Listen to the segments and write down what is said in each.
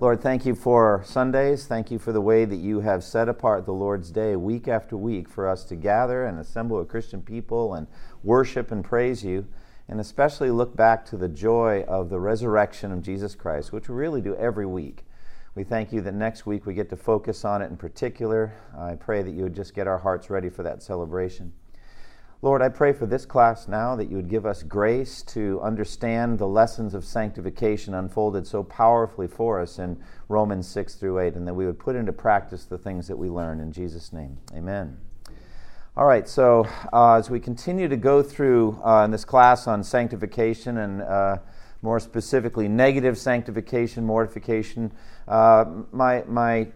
Lord, thank you for Sundays. Thank you for the way that you have set apart the Lord's Day week after week for us to gather and assemble a Christian people and worship and praise you, and especially look back to the joy of the resurrection of Jesus Christ, which we really do every week. We thank you that next week we get to focus on it in particular. I pray that you would just get our hearts ready for that celebration. Lord, I pray for this class now that you would give us grace to understand the lessons of sanctification unfolded so powerfully for us in Romans 6 through 8, and that we would put into practice the things that we learn. In Jesus' name, amen. All right, so uh, as we continue to go through uh, in this class on sanctification and uh, more specifically negative sanctification, mortification, uh, my, my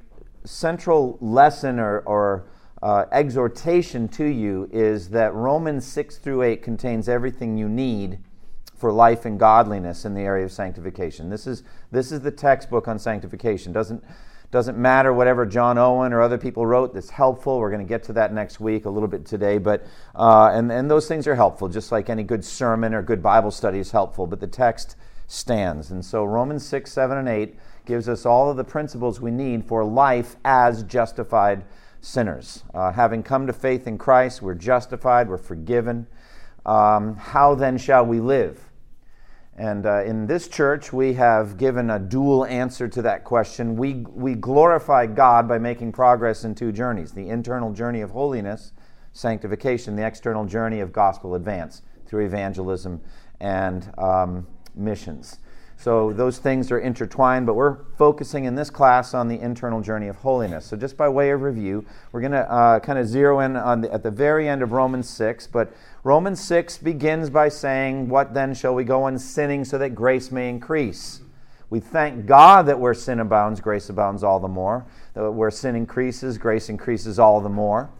central lesson or, or uh, exhortation to you is that Romans 6 through 8 contains everything you need for life and godliness in the area of sanctification. This is, this is the textbook on sanctification. Doesn't, doesn't matter whatever John Owen or other people wrote that's helpful. We're going to get to that next week, a little bit today. But, uh, and, and those things are helpful, just like any good sermon or good Bible study is helpful. But the text stands. And so Romans 6, 7, and 8 gives us all of the principles we need for life as justified sinners. Uh, having come to faith in Christ, we're justified, we're forgiven. Um, how then shall we live? And uh, in this church, we have given a dual answer to that question. We, we glorify God by making progress in two journeys the internal journey of holiness, sanctification, the external journey of gospel advance through evangelism and um, missions. So those things are intertwined, but we're focusing in this class on the internal journey of holiness. So just by way of review, we're going to uh, kind of zero in on the, at the very end of Romans 6. But Romans 6 begins by saying, What then shall we go on sinning so that grace may increase? We thank God that where sin abounds, grace abounds all the more. That where sin increases, grace increases all the more.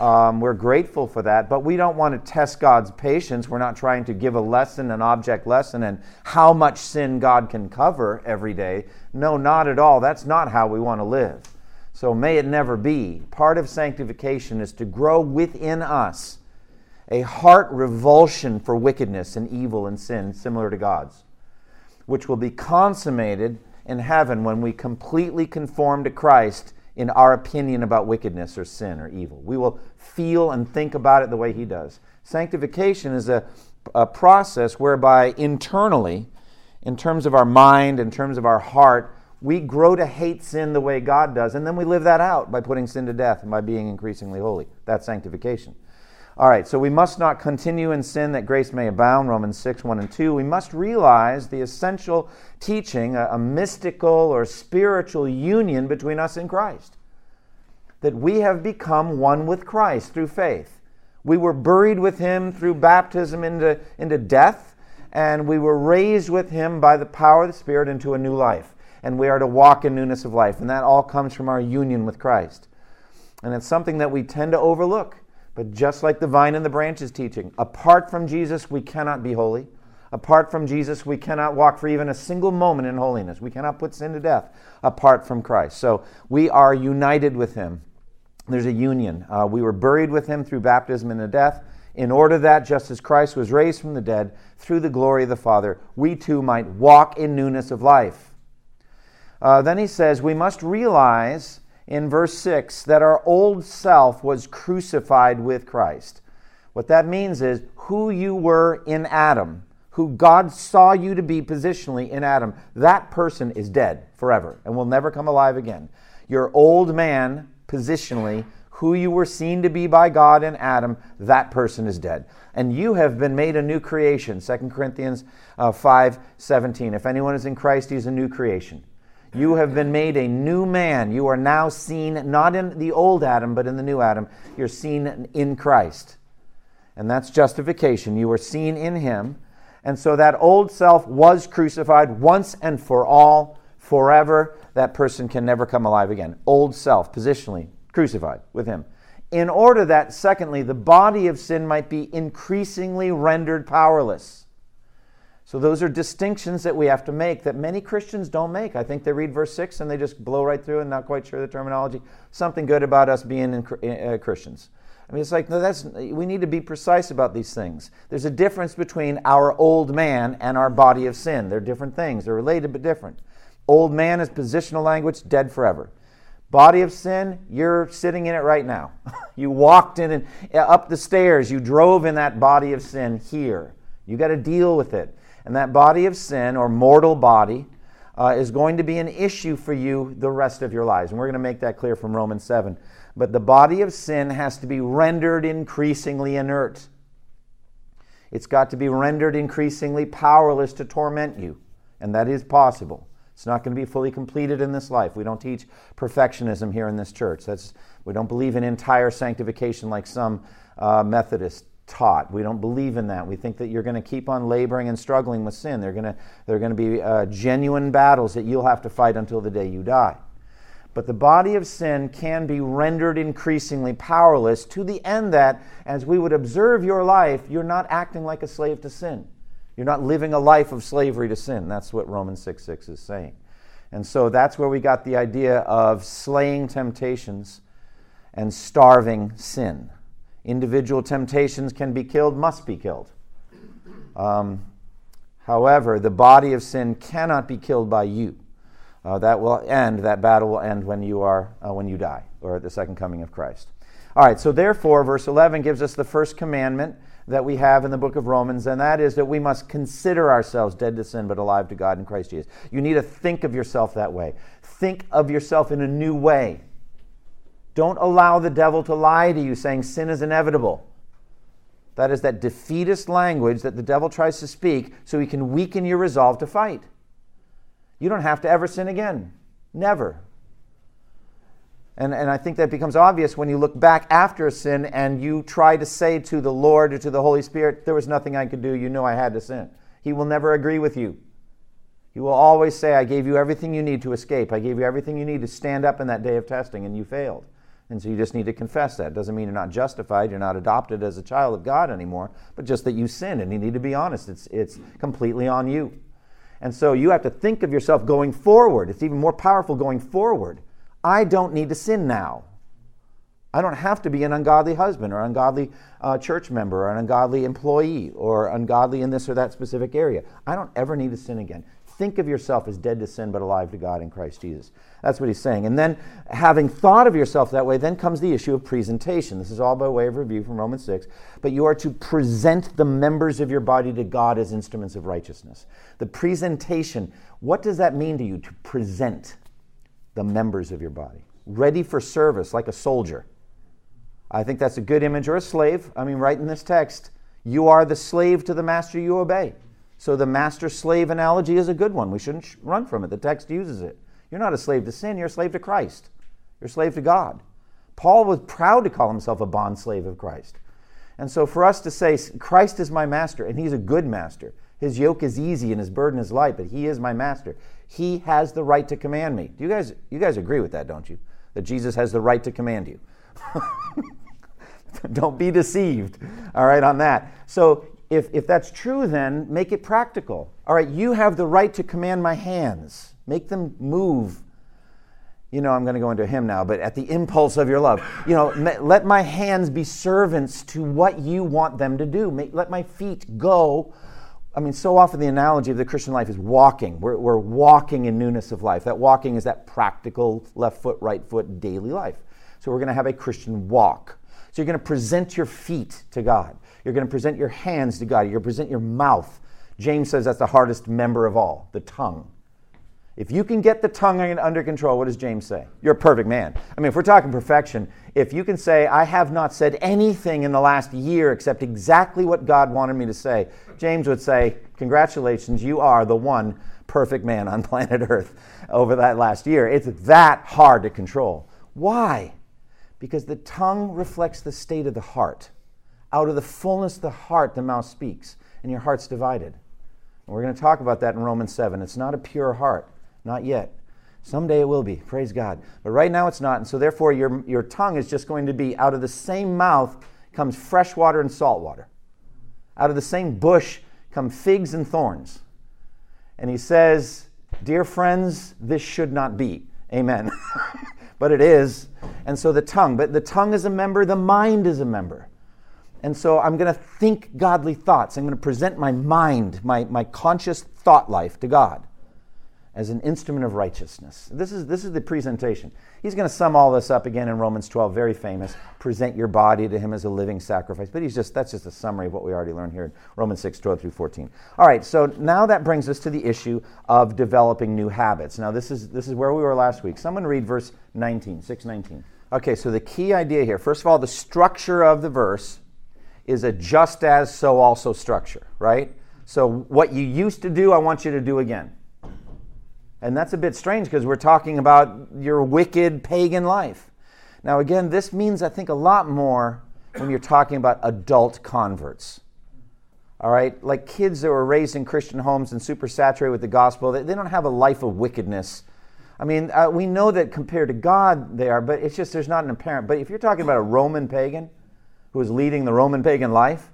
Um, we're grateful for that, but we don't want to test God's patience. We're not trying to give a lesson, an object lesson, and how much sin God can cover every day. No, not at all. That's not how we want to live. So may it never be. Part of sanctification is to grow within us a heart revulsion for wickedness and evil and sin similar to God's, which will be consummated in heaven when we completely conform to Christ in our opinion about wickedness or sin or evil. We will feel and think about it the way He does. Sanctification is a, a process whereby internally, in terms of our mind, in terms of our heart, we grow to hate sin the way God does, and then we live that out by putting sin to death and by being increasingly holy. That's sanctification. All right, so we must not continue in sin that grace may abound, Romans 6, 1 and 2. We must realize the essential teaching, a, a, mystical or spiritual union between us and Christ. That we have become one with Christ through faith. We were buried with him through baptism into, into death, and we were raised with him by the power of the Spirit into a new life. And we are to walk in newness of life. And that all comes from our union with Christ. And it's something that we tend to overlook. But just like the vine and the branches teaching, apart from Jesus, we cannot be holy. Apart from Jesus, we cannot walk for even a single moment in holiness. We cannot put sin to death apart from Christ. So we are united with Him. There's a union. Uh, we were buried with Him through baptism into death, in order that, just as Christ was raised from the dead through the glory of the Father, we too might walk in newness of life. Uh, then he says, we must realize in verse 6 that our old self was crucified with Christ. What that means is who you were in Adam, who God saw you to be positionally in Adam, that person is dead forever and will never come alive again. Your old man, positionally, who you were seen to be by God in Adam, that person is dead. And you have been made a new creation. 2 Corinthians uh, 5 17. If anyone is in Christ, he's a new creation. You have been made a new man. You are now seen not in the old Adam, but in the new Adam. You're seen in Christ. And that's justification. You were seen in him. And so that old self was crucified once and for all, forever. That person can never come alive again. Old self, positionally, crucified with him. in order that, secondly, the body of sin might be increasingly rendered powerless. So, those are distinctions that we have to make that many Christians don't make. I think they read verse 6 and they just blow right through and not quite sure the terminology. Something good about us being in, uh, Christians. I mean, it's like, no, that's, we need to be precise about these things. There's a difference between our old man and our body of sin. They're different things, they're related but different. Old man is positional language, dead forever. Body of sin, you're sitting in it right now. you walked in and uh, up the stairs, you drove in that body of sin here. You got to deal with it. And that body of sin, or mortal body, uh, is going to be an issue for you the rest of your lives. And we're going to make that clear from Romans 7. But the body of sin has to be rendered increasingly inert. It's got to be rendered increasingly powerless to torment you. And that is possible. It's not going to be fully completed in this life. We don't teach perfectionism here in this church. That's, we don't believe in entire sanctification like some uh, Methodists taught. We don't believe in that. We think that you're going to keep on laboring and struggling with sin. They're going to, they're going to be uh, genuine battles that you'll have to fight until the day you die. But the body of sin can be rendered increasingly powerless to the end that, as we would observe your life, you're not acting like a slave to sin. You're not living a life of slavery to sin. That's what Romans 6 6 is saying. And so that's where we got the idea of slaying temptations and starving sin. Individual temptations can be killed, must be killed. Um, however, the body of sin cannot be killed by you. Uh, that will end, that battle will end when you, are, uh, when you die, or at the second coming of Christ. All right, so therefore, verse 11 gives us the first commandment that we have in the book of Romans, and that is that we must consider ourselves dead to sin but alive to God in Christ Jesus. You need to think of yourself that way. Think of yourself in a new way. Don't allow the devil to lie to you saying sin is inevitable. That is that defeatist language that the devil tries to speak so he can weaken your resolve to fight. You don't have to ever sin again. Never. And, and I think that becomes obvious when you look back after a sin and you try to say to the Lord or to the Holy Spirit, There was nothing I could do. You know I had to sin. He will never agree with you. He will always say, I gave you everything you need to escape. I gave you everything you need to stand up in that day of testing, and you failed. And so you just need to confess that. It Doesn't mean you're not justified, you're not adopted as a child of God anymore, but just that you sinned, and you need to be honest. It's, it's completely on you. And so you have to think of yourself going forward. It's even more powerful going forward. I don't need to sin now. I don't have to be an ungodly husband or ungodly uh, church member or an ungodly employee or ungodly in this or that specific area. I don't ever need to sin again. Think of yourself as dead to sin but alive to God in Christ Jesus. That's what he's saying. And then, having thought of yourself that way, then comes the issue of presentation. This is all by way of review from Romans 6. But you are to present the members of your body to God as instruments of righteousness. The presentation, what does that mean to you to present? the members of your body, ready for service like a soldier. I think that's a good image, or a slave. I mean, right in this text, you are the slave to the master you obey. So the master slave analogy is a good one. We shouldn't run from it. The text uses it. You're not a slave to sin, you're a slave to Christ. You're a slave to God. Paul was proud to call himself a bond slave of Christ. And so for us to say, Christ is my master, and he's a good master, his yoke is easy and his burden is light, but he is my master. He has the right to command me. Do you guys you guys agree with that, don't you? That Jesus has the right to command you. don't be deceived. All right, on that. So if, if that's true, then make it practical. All right, you have the right to command my hands. Make them move. You know, I'm going to go into hymn now, but at the impulse of your love. You know, let my hands be servants to what you want them to do. Let my feet go I mean, so often the analogy of the Christian life is walking. We're, we're walking in newness of life. That walking is that practical left foot, right foot daily life. So we're going to have a Christian walk. So you're going to present your feet to God. You're going to present your hands to God. You're going to present your mouth. James says that's the hardest member of all, the tongue. If you can get the tongue under control, what does James say? You're a perfect man. I mean, if we're talking perfection, if you can say, I have not said anything in the last year except exactly what God wanted me to say, James would say, Congratulations, you are the one perfect man on planet Earth over that last year. It's that hard to control. Why? Because the tongue reflects the state of the heart. Out of the fullness of the heart, the mouth speaks, and your heart's divided. And we're going to talk about that in Romans 7. It's not a pure heart. Not yet. Someday it will be, praise God. But right now it's not. And so therefore your, your tongue is just going to be out of the same mouth comes fresh water and salt water. Out of the same bush come figs and thorns. And he says, Dear friends, this should not be. Amen. but it is. And so the tongue, but the tongue is a member, the mind is a member. And so I'm going to think godly thoughts. I'm going to present my mind, my, my conscious thought life to God as an instrument of righteousness. This is, this is the presentation. He's going to sum all this up again in Romans 12, very famous. Present your body to him as a living sacrifice. But he's just, that's just a summary of what we already learned here in Romans 6, 12 through 14. All right, so now that brings us to the issue of developing new habits. Now, this is, this is where we were last week. Someone read verse 19, 619. Okay, so the key idea here, first of all, the structure of the verse is a just as so also structure, right? So what you used to do, I want you to do again. And that's a bit strange because we're talking about your wicked pagan life. Now, again, this means, I think, a lot more when you're talking about adult converts. All right? Like kids that were raised in Christian homes and super saturated with the gospel, they, don't have a life of wickedness. I mean, uh, we know that compared to God they are, but it's just there's not an apparent. But if you're talking about a Roman pagan who was leading the Roman pagan life,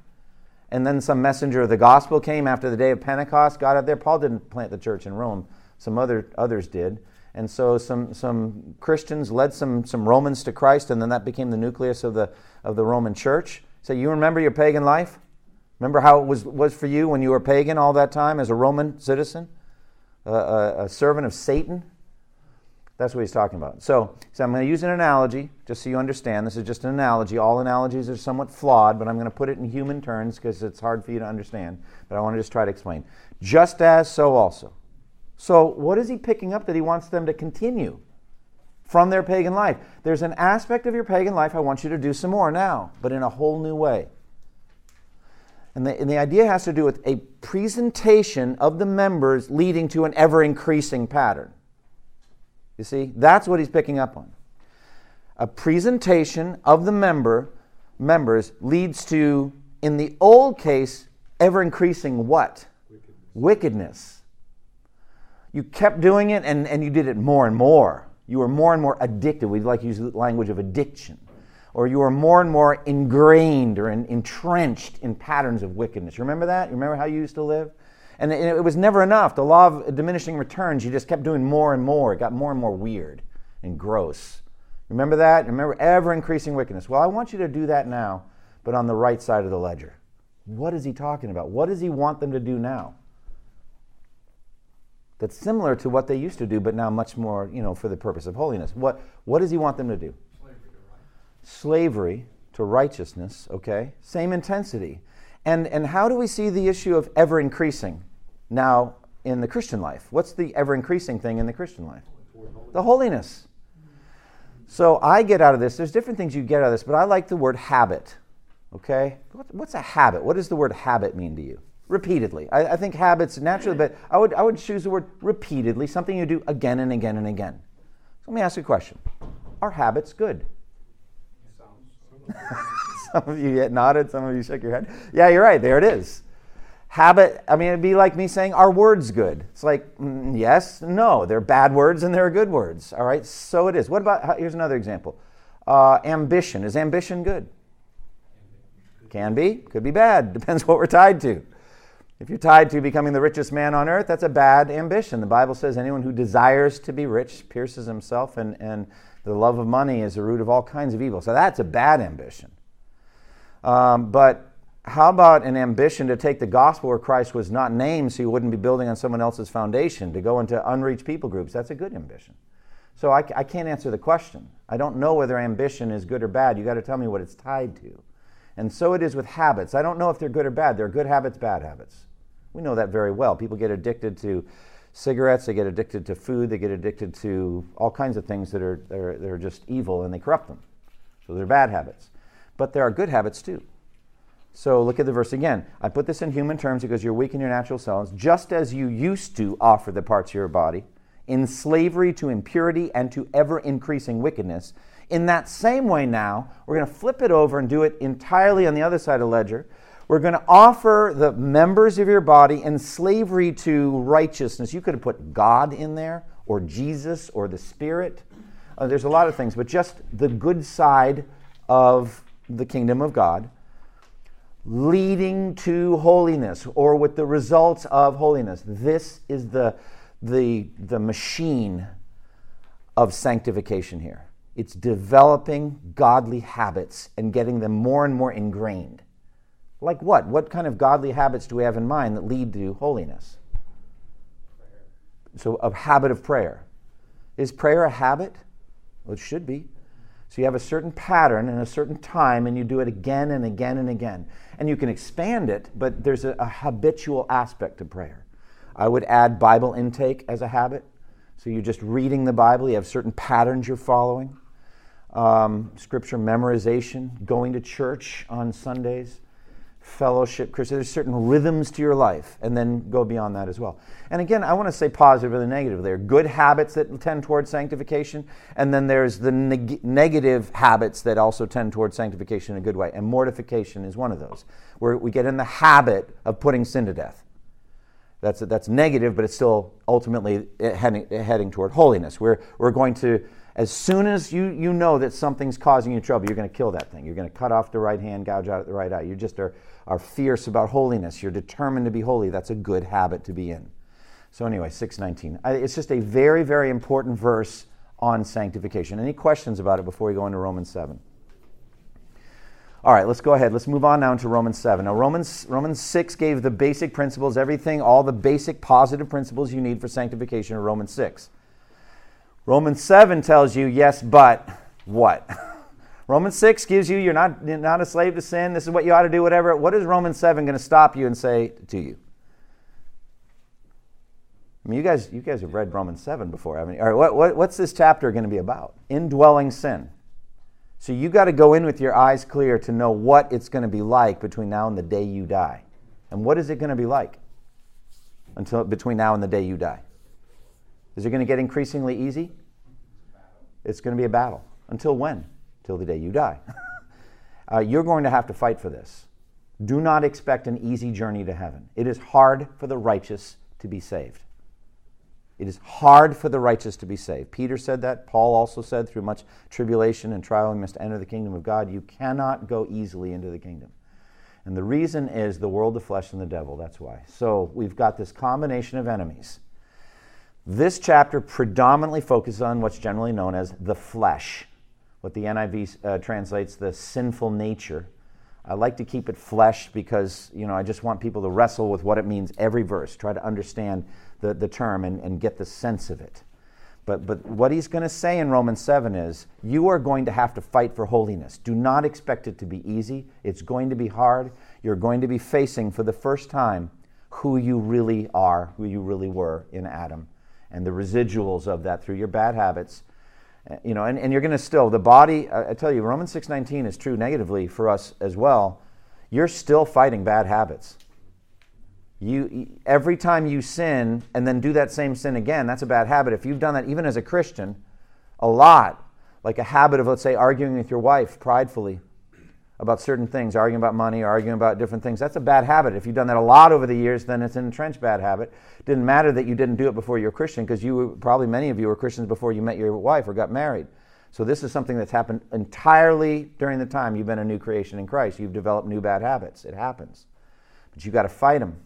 and then some messenger of the gospel came after the day of Pentecost, got out there. Paul didn't plant the church in Rome some other others did. And so some, some Christians led some, some Romans to Christ, and then that became the nucleus of the, of the Roman church. So you remember your pagan life? Remember how it was, was for you when you were pagan all that time as a Roman citizen? Uh, a, a, servant of Satan? That's what he's talking about. So, so I'm going to use an analogy just so you understand. This is just an analogy. All analogies are somewhat flawed, but I'm going to put it in human terms because it's hard for you to understand. But I want to just try to explain. Just as, so also. So, what is he picking up that he wants them to continue from their pagan life? There's an aspect of your pagan life I want you to do some more now, but in a whole new way. And the, and the idea has to do with a presentation of the members leading to an ever increasing pattern. You see, that's what he's picking up on. A presentation of the member members leads to, in the old case, ever increasing what? Wickedness. Wickedness you kept doing it and, and you did it more and more. You were more and more addicted. We'd like to use the language of addiction. Or you were more and more ingrained or in, entrenched in patterns of wickedness. You remember that? You remember how you used to live? And it, it was never enough. The law of diminishing returns, you just kept doing more and more. It got more and more weird and gross. Remember that? Remember ever increasing wickedness. Well, I want you to do that now, but on the right side of the ledger. What is he talking about? What does he want them to do now? That's similar to what they used to do, but now much more, you know, for the purpose of holiness. What, what does he want them to do? Slavery to, righteousness, okay? Same intensity. And, and how do we see the issue of ever increasing now in the Christian life? What's the ever increasing thing in the Christian life? The holiness. So I get out of this, there's different things you get out of this, but I like the word habit, okay? What's a habit? What does the word habit mean to you? Repeatedly. I, I, think habits naturally, but I would, I would choose the word repeatedly, something you do again and again and again. So let me ask you a question Are habits good? some of you nodded, some of you shook your head. Yeah, you're right, there it is. Habit, I mean, it'd be like me saying, Are words good? It's like, mm, yes, no. They're bad words and they're good words. All right, so it is. What about, here's another example uh, ambition. Is ambition good? Can be, could be bad. Depends what we're tied to. If you're tied to becoming the richest man on earth, that's a bad ambition. The Bible says anyone who desires to be rich pierces himself, and, and the love of money is the root of all kinds of evil. So that's a bad ambition. Um, but how about an ambition to take the gospel where Christ was not named so you wouldn't be building on someone else's foundation, to go into unreached people groups? That's a good ambition. So I, I can't answer the question. I don't know whether ambition is good or bad. You've got to tell me what it's tied to. And so it is with habits. I don't know if they're good or bad. They're good habits, bad habits. We know that very well. People get addicted to cigarettes, they get addicted to food, they get addicted to all kinds of things that are, that are, that are just evil and they corrupt them. So they're bad habits. But there are good habits too. So look at the verse again. I put this in human terms because you're weak in your natural selves, just as you used to offer the parts of your body in slavery to impurity and to ever increasing wickedness. In that same way, now, we're going to flip it over and do it entirely on the other side of the ledger. We're going to offer the members of your body in slavery to righteousness. You could have put God in there or Jesus or the Spirit. Uh, there's a lot of things, but just the good side of the kingdom of God leading to holiness or with the results of holiness. This is the, the, the machine of sanctification here. It's developing godly habits and getting them more and more ingrained. Like what? What kind of godly habits do we have in mind that lead to holiness? So, a habit of prayer. Is prayer a habit? Well, it should be. So, you have a certain pattern and a certain time, and you do it again and again and again. And you can expand it, but there's a, a habitual aspect to prayer. I would add Bible intake as a habit. So, you're just reading the Bible, you have certain patterns you're following. Um, scripture memorization, going to church on Sundays fellowship, Christian. There's certain rhythms to your life, and then go beyond that as well. And again, I want to say positive and negative. There are good habits that tend towards sanctification, and then there's the neg- negative habits that also tend towards sanctification in a good way. And mortification is one of those, where we get in the habit of putting sin to death. That's, that's negative, but it's still ultimately eh, heading, eh, heading toward holiness. We're, we're going to as soon as you, you know that something's causing you trouble, you're going to kill that thing. You're going to cut off the right hand, gouge out the right eye. You just are, are fierce about holiness. You're determined to be holy. That's a good habit to be in. So, anyway, 619. It's just a very, very important verse on sanctification. Any questions about it before we go into Romans 7? All right, let's go ahead. Let's move on now into Romans 7. Now, Romans, Romans 6 gave the basic principles, everything, all the basic positive principles you need for sanctification in Romans 6. Romans 7 tells you, yes, but what? Romans 6 gives you, you're not, you're not a slave to sin. This is what you ought to do, whatever. What is Romans 7 going to stop you and say to you? I mean, you guys, you guys have read Romans 7 before, haven't you? All right, what, what, what's this chapter going to be about? Indwelling sin. So you got to go in with your eyes clear to know what it's going to be like between now and the day you die. And what is it going to be like until between now and the day you die? Is it going to get increasingly easy? It's going to be a battle. Until when? Till the day you die. uh, you're going to have to fight for this. Do not expect an easy journey to heaven. It is hard for the righteous to be saved. It is hard for the righteous to be saved. Peter said that. Paul also said, through much tribulation and trial, we must enter the kingdom of God. You cannot go easily into the kingdom. And the reason is the world, the flesh, and the devil. That's why. So we've got this combination of enemies this chapter predominantly focuses on what's generally known as the flesh, what the NIV uh, translates the sinful nature. I like to keep it flesh because you know I just want people to wrestle with what it means every verse, try to understand the, the term and, and get the sense of it. But, but what he's going to say in Romans 7 is you are going to have to fight for holiness. Do not expect it to be easy. It's going to be hard. You're going to be facing for the first time who you really are, who you really were in Adam and the residuals of that through your bad habits. Uh, you know, and, and you're going to still, the body, I, I tell you, Romans 6.19 is true negatively for us as well. You're still fighting bad habits. You, every time you sin and then do that same sin again, that's a bad habit. If you've done that even as a Christian, a lot, like a habit of, let's say, arguing with your wife pridefully, about certain things, arguing about money, arguing about different things. That's a bad habit. If you've done that a lot over the years, then it's an entrenched bad habit. It didn't matter that you didn't do it before you were Christian, because you were, probably many of you were Christians before you met your wife or got married. So this is something that's happened entirely during the time you've been a new creation in Christ. You've developed new bad habits. It happens. But you've got to fight them.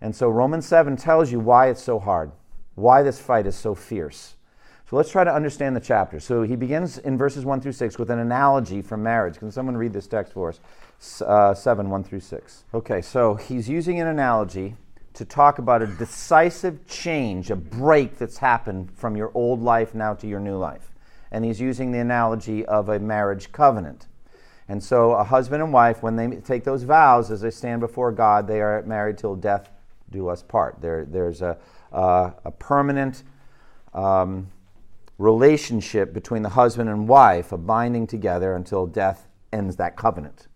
And so Romans 7 tells you why it's so hard, why this fight is so fierce. So let's try to understand the chapter. So he begins in verses 1 through 6 with an analogy from marriage. Can someone read this text for us? Uh, 7, 1 through 6. Okay, so he's using an analogy to talk about a decisive change, a break that's happened from your old life now to your new life. And he's using the analogy of a marriage covenant. And so, a husband and wife, when they take those vows as they stand before God, they are married till death do us part. There, there's a, uh, a permanent um, relationship between the husband and wife, a binding together until death ends that covenant.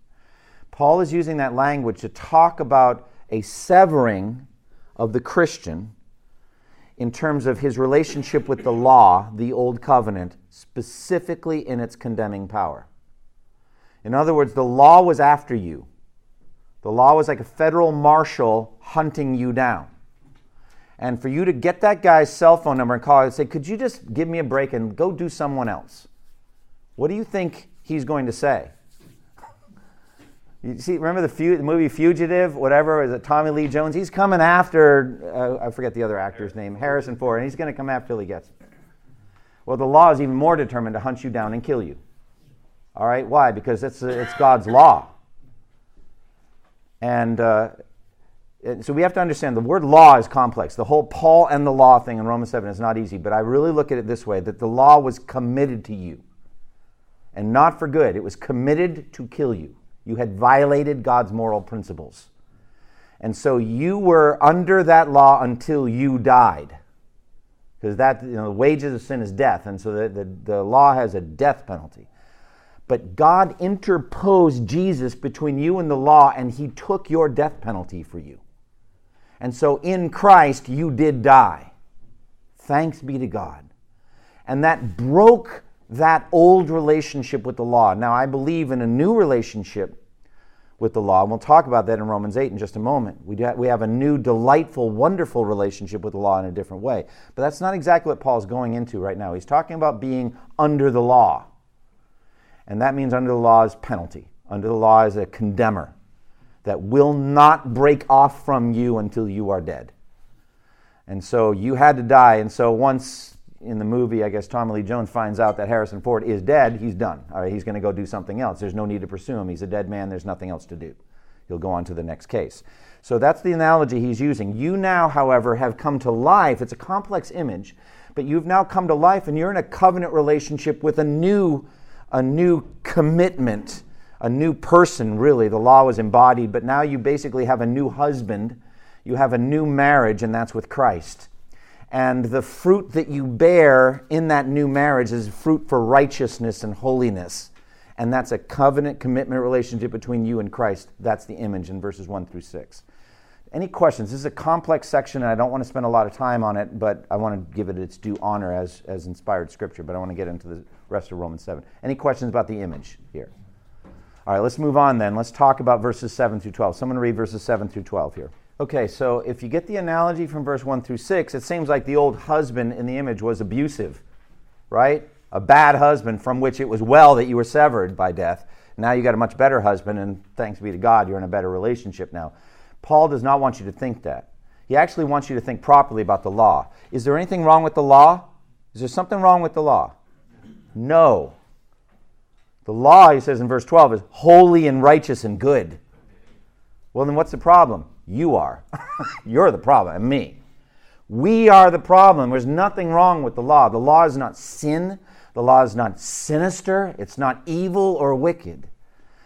Paul is using that language to talk about a severing of the Christian in terms of his relationship with the law, the old covenant, specifically in its condemning power. In other words, the law was after you. The law was like a federal marshal hunting you down. and for you to get that guy's cell phone number and call and say, Could you just give me a break and go do someone else? What do you think he's going to say? You see, remember the, the movie Fugitive, whatever, is it Tommy Lee Jones? He's coming after, uh, I forget the other actor's name, Harrison Ford, and he's going to come after till he gets. Well, the law is even more determined to hunt you down and kill you. All right, why? Because it's, it's God's law. And uh, so we have to understand the word law is complex. The whole Paul and the law thing in Romans 7 is not easy, but I really look at it this way that the law was committed to you and not for good, it was committed to kill you. You had violated God's moral principles. And so you were under that law until you died. Because that, you know, the wages of sin is death, and so the, the, the law has a death penalty. But God interposed Jesus between you and the law, and he took your death penalty for you. And so in Christ, you did die. Thanks be to God. And that broke that old relationship with the law. Now, I believe in a new relationship with the law, and we'll talk about that in Romans 8 in just a moment. We, we have a new, delightful, wonderful relationship with the law in a different way. But that's not exactly what Paul's going into right now. He's talking about being under the law. And that means under the law is penalty. Under the law is a uh, condemner that will not break off from you until you are dead. And so you had to die. And so once in the movie, I guess Tommy Lee Jones finds out that Harrison Ford is dead, he's done. All right, he's going to go do something else. There's no need to pursue him. He's a dead man. There's nothing else to do. He'll go on to the next case. So that's the analogy he's using. You now, however, have come to life. It's a complex image, but you've now come to life and you're in a covenant relationship with a new, a new commitment, a new person, really. The law was embodied, but now you basically have a new husband. You have a new marriage, and that's with Christ. And the fruit that you bear in that new marriage is fruit for righteousness and holiness. And that's a covenant commitment relationship between you and Christ. That's the image in verses 1 through 6. Any questions? This is a complex section, and I don't want to spend a lot of time on it, but I want to give it its due honor as, as inspired scripture. But I want to get into the rest of Romans 7. Any questions about the image here? All right, let's move on then. Let's talk about verses 7 through 12. Someone read verses 7 through 12 here. Okay, so if you get the analogy from verse 1 through 6, it seems like the old husband in the image was abusive, right? A bad husband from which it was well that you were severed by death. Now you got a much better husband, and thanks be to God, you're in a better relationship now. Paul does not want you to think that. He actually wants you to think properly about the law. Is there anything wrong with the law? Is there something wrong with the law? No. The law, he says in verse 12, is holy and righteous and good. Well, then what's the problem? You are. You're the problem, and me. We are the problem. There's nothing wrong with the law. The law is not sin. The law is not sinister. It's not evil or wicked.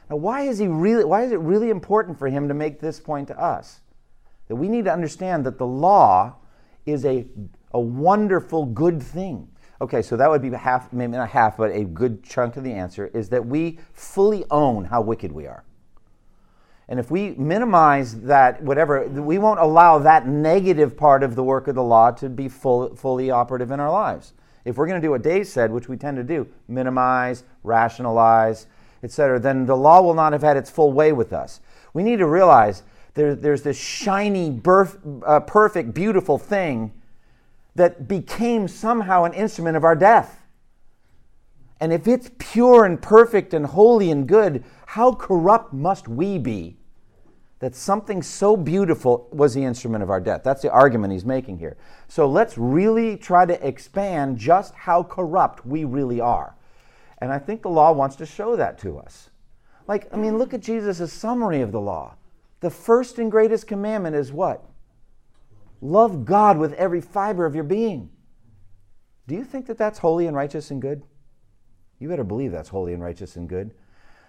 Now, why is he really why is it really important for him to make this point to us? That we need to understand that the law is a, a wonderful good thing. Okay, so that would be half, maybe not half, but a good chunk of the answer is that we fully own how wicked we are. And if we minimize that, whatever, we won't allow that negative part of the work of the law to be full, fully operative in our lives. If we're going to do what Dave said, which we tend to do, minimize, rationalize, etc., then the law will not have had its full way with us. We need to realize there, there's this shiny, uh, perfect, beautiful thing that became somehow an instrument of our death. And if it's pure and perfect and holy and good, how corrupt must we be that something so beautiful was the instrument of our death? That's the argument he's making here. So let's really try to expand just how corrupt we really are. And I think the law wants to show that to us. Like, I mean, look at Jesus' summary of the law. The first and greatest commandment is what? Love God with every fiber of your being. Do you think that that's holy and righteous and good? You better believe that's holy and righteous and good.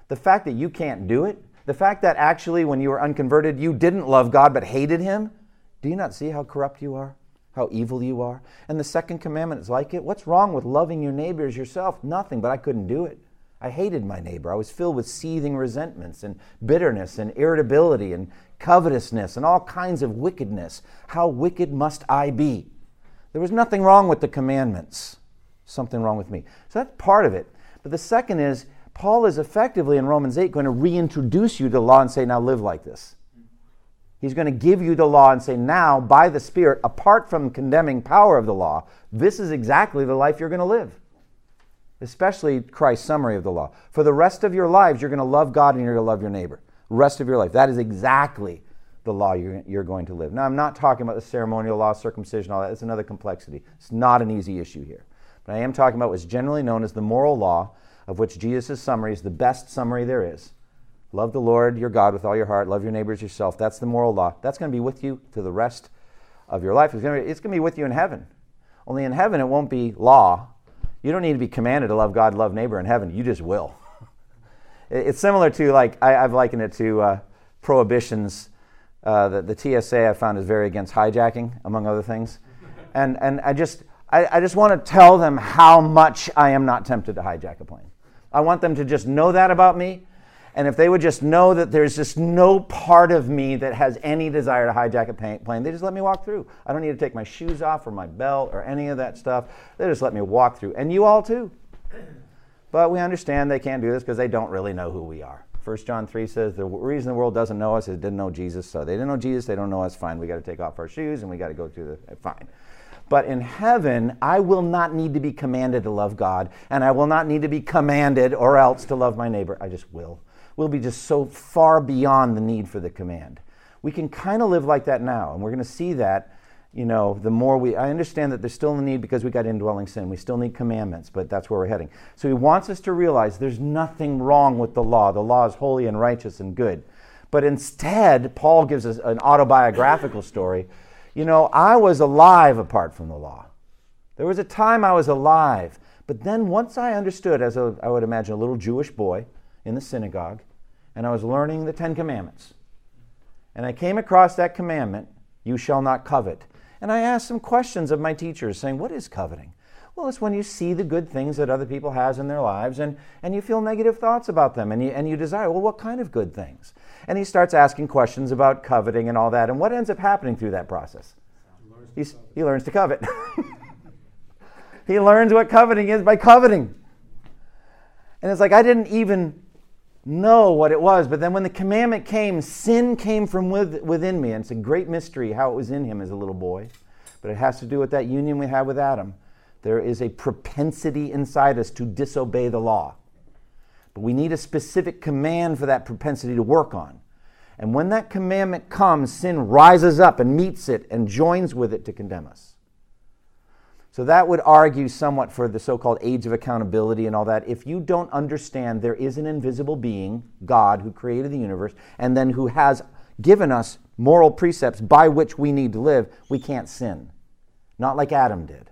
The fact that you can't do it, the fact that actually when you were unconverted you didn't love God but hated Him, do you not see how corrupt you are? How evil you are? And the second commandment is like it. What's wrong with loving your neighbor as yourself? Nothing, but I couldn't do it. I hated my neighbor. I was filled with seething resentments and bitterness and irritability and covetousness and all kinds of wickedness. How wicked must I be? There was nothing wrong with the commandments, something wrong with me. So that's part of it. But the second is, Paul is effectively in Romans 8 going to reintroduce you to law and say, now live like this. He's going to give you the law and say, now, by the Spirit, apart from condemning power of the law, this is exactly the life you're going to live. Especially Christ's summary of the law. For the rest of your lives, you're going to love God and you're going to love your neighbor. Rest of your life. That is exactly the law you're, you're going to live. Now, I'm not talking about the ceremonial law, circumcision, all that. It's another complexity. It's not an easy issue here. But I am talking about what's generally known as the moral law, of which Jesus' summary is the best summary there is. Love the Lord your God with all your heart, love your neighbors yourself. That's the moral law. That's going to be with you to the rest of your life. It's going, to be, it's going to be with you in heaven. Only in heaven, it won't be law. You don't need to be commanded to love God, love neighbor in heaven. You just will. it's similar to, like, I, have likened it to uh, prohibitions uh, the TSA I found is very against hijacking, among other things. And, and I just, I, I just want to tell them how much I am not tempted to hijack a plane. I want them to just know that about me. And if they would just know that there's just no part of me that has any desire to hijack a plane, they just let me walk through. I don't need to take my shoes off or my belt or any of that stuff. They just let me walk through. And you all too. But we understand they can't do this because they don't really know who we are. 1 John 3 says the reason the world doesn't know us is it didn't know Jesus. So they didn't know Jesus, they don't know us. Fine, we got to take off our shoes and we got to go through the. Eh, fine. But in heaven, I will not need to be commanded to love God, and I will not need to be commanded or else to love my neighbor. I just will. We'll be just so far beyond the need for the command. We can kind of live like that now, and we're going to see that you know, the more we, I understand that there's still a need because we got indwelling sin. We still need commandments, but that's where we're heading. So he wants us to realize there's nothing wrong with the law. The law is holy and righteous and good. But instead, Paul gives us an autobiographical story. You know, I was alive apart from the law. There was a time I was alive. But then once I understood, as a, I would imagine, a little Jewish boy in the synagogue, and I was learning the Ten Commandments, and I came across that commandment, you shall not covet. And I asked some questions of my teachers saying, What is coveting? Well, it's when you see the good things that other people has in their lives and, and you feel negative thoughts about them and you, and you desire, well, what kind of good things? And he starts asking questions about coveting and all that. And what ends up happening through that process? He's, he learns to covet. he learns what coveting is by coveting. And it's like, I didn't even know what it was. But then when the commandment came, sin came from with, within me. And it's a great mystery how it was in him as a little boy. But it has to do with that union we had with Adam. There is a propensity inside us to disobey the law. But we need a specific command for that propensity to work on. And when that commandment comes, sin rises up and meets it and joins with it to condemn us. So that would argue somewhat for the so called age of accountability and all that. If you don't understand there is an invisible being, God, who created the universe, and then who has given us moral precepts by which we need to live, we can't sin. Not like Adam did.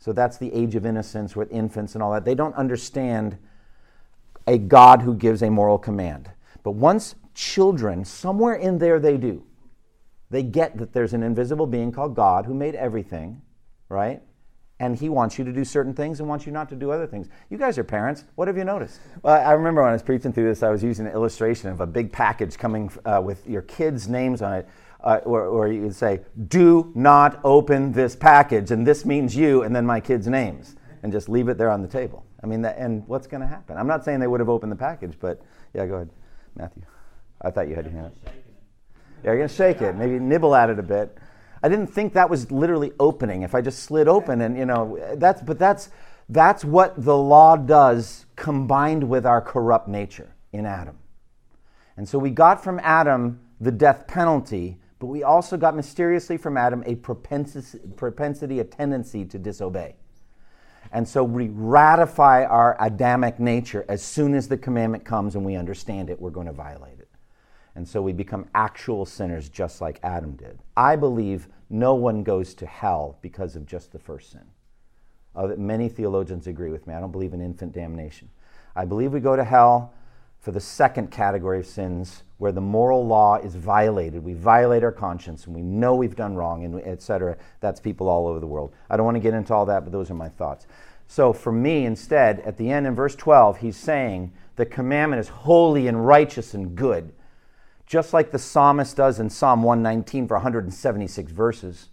So that's the age of innocence with infants and all that. They don't understand a God who gives a moral command. But once children, somewhere in there they do, they get that there's an invisible being called God who made everything right? And he wants you to do certain things and wants you not to do other things. You guys are parents. What have you noticed? Well, I remember when I was preaching through this, I was using an illustration of a big package coming uh, with your kids' names on it. Uh, or, or you would say, do not open this package, and this means you, and then my kids' names, and just leave it there on the table. I mean, that, and what's going to happen? I'm not saying they would have opened the package, but yeah, go ahead, Matthew. I thought you had your hand up. Yeah, you're going to shake it, maybe nibble at it a bit. I didn't think that was literally opening. If I just slid open and, you know, that's, but that's, that's what the law does combined with our corrupt nature in Adam. And so we got from Adam the death penalty, but we also got mysteriously from Adam a propensity, propensity a tendency to disobey. And so we ratify our Adamic nature as soon as the commandment comes and we understand it, we're going to violate it. And so we become actual sinners just like Adam did. I believe no one goes to hell because of just the first sin. Uh, many theologians agree with me. I don't believe in infant damnation. I believe we go to hell for the second category of sins where the moral law is violated. We violate our conscience and we know we've done wrong, and etc. That's people all over the world. I don't want to get into all that, but those are my thoughts. So for me, instead, at the end in verse 12, he's saying the commandment is holy and righteous and good just like the psalmist does in Psalm 119 for 176 verses.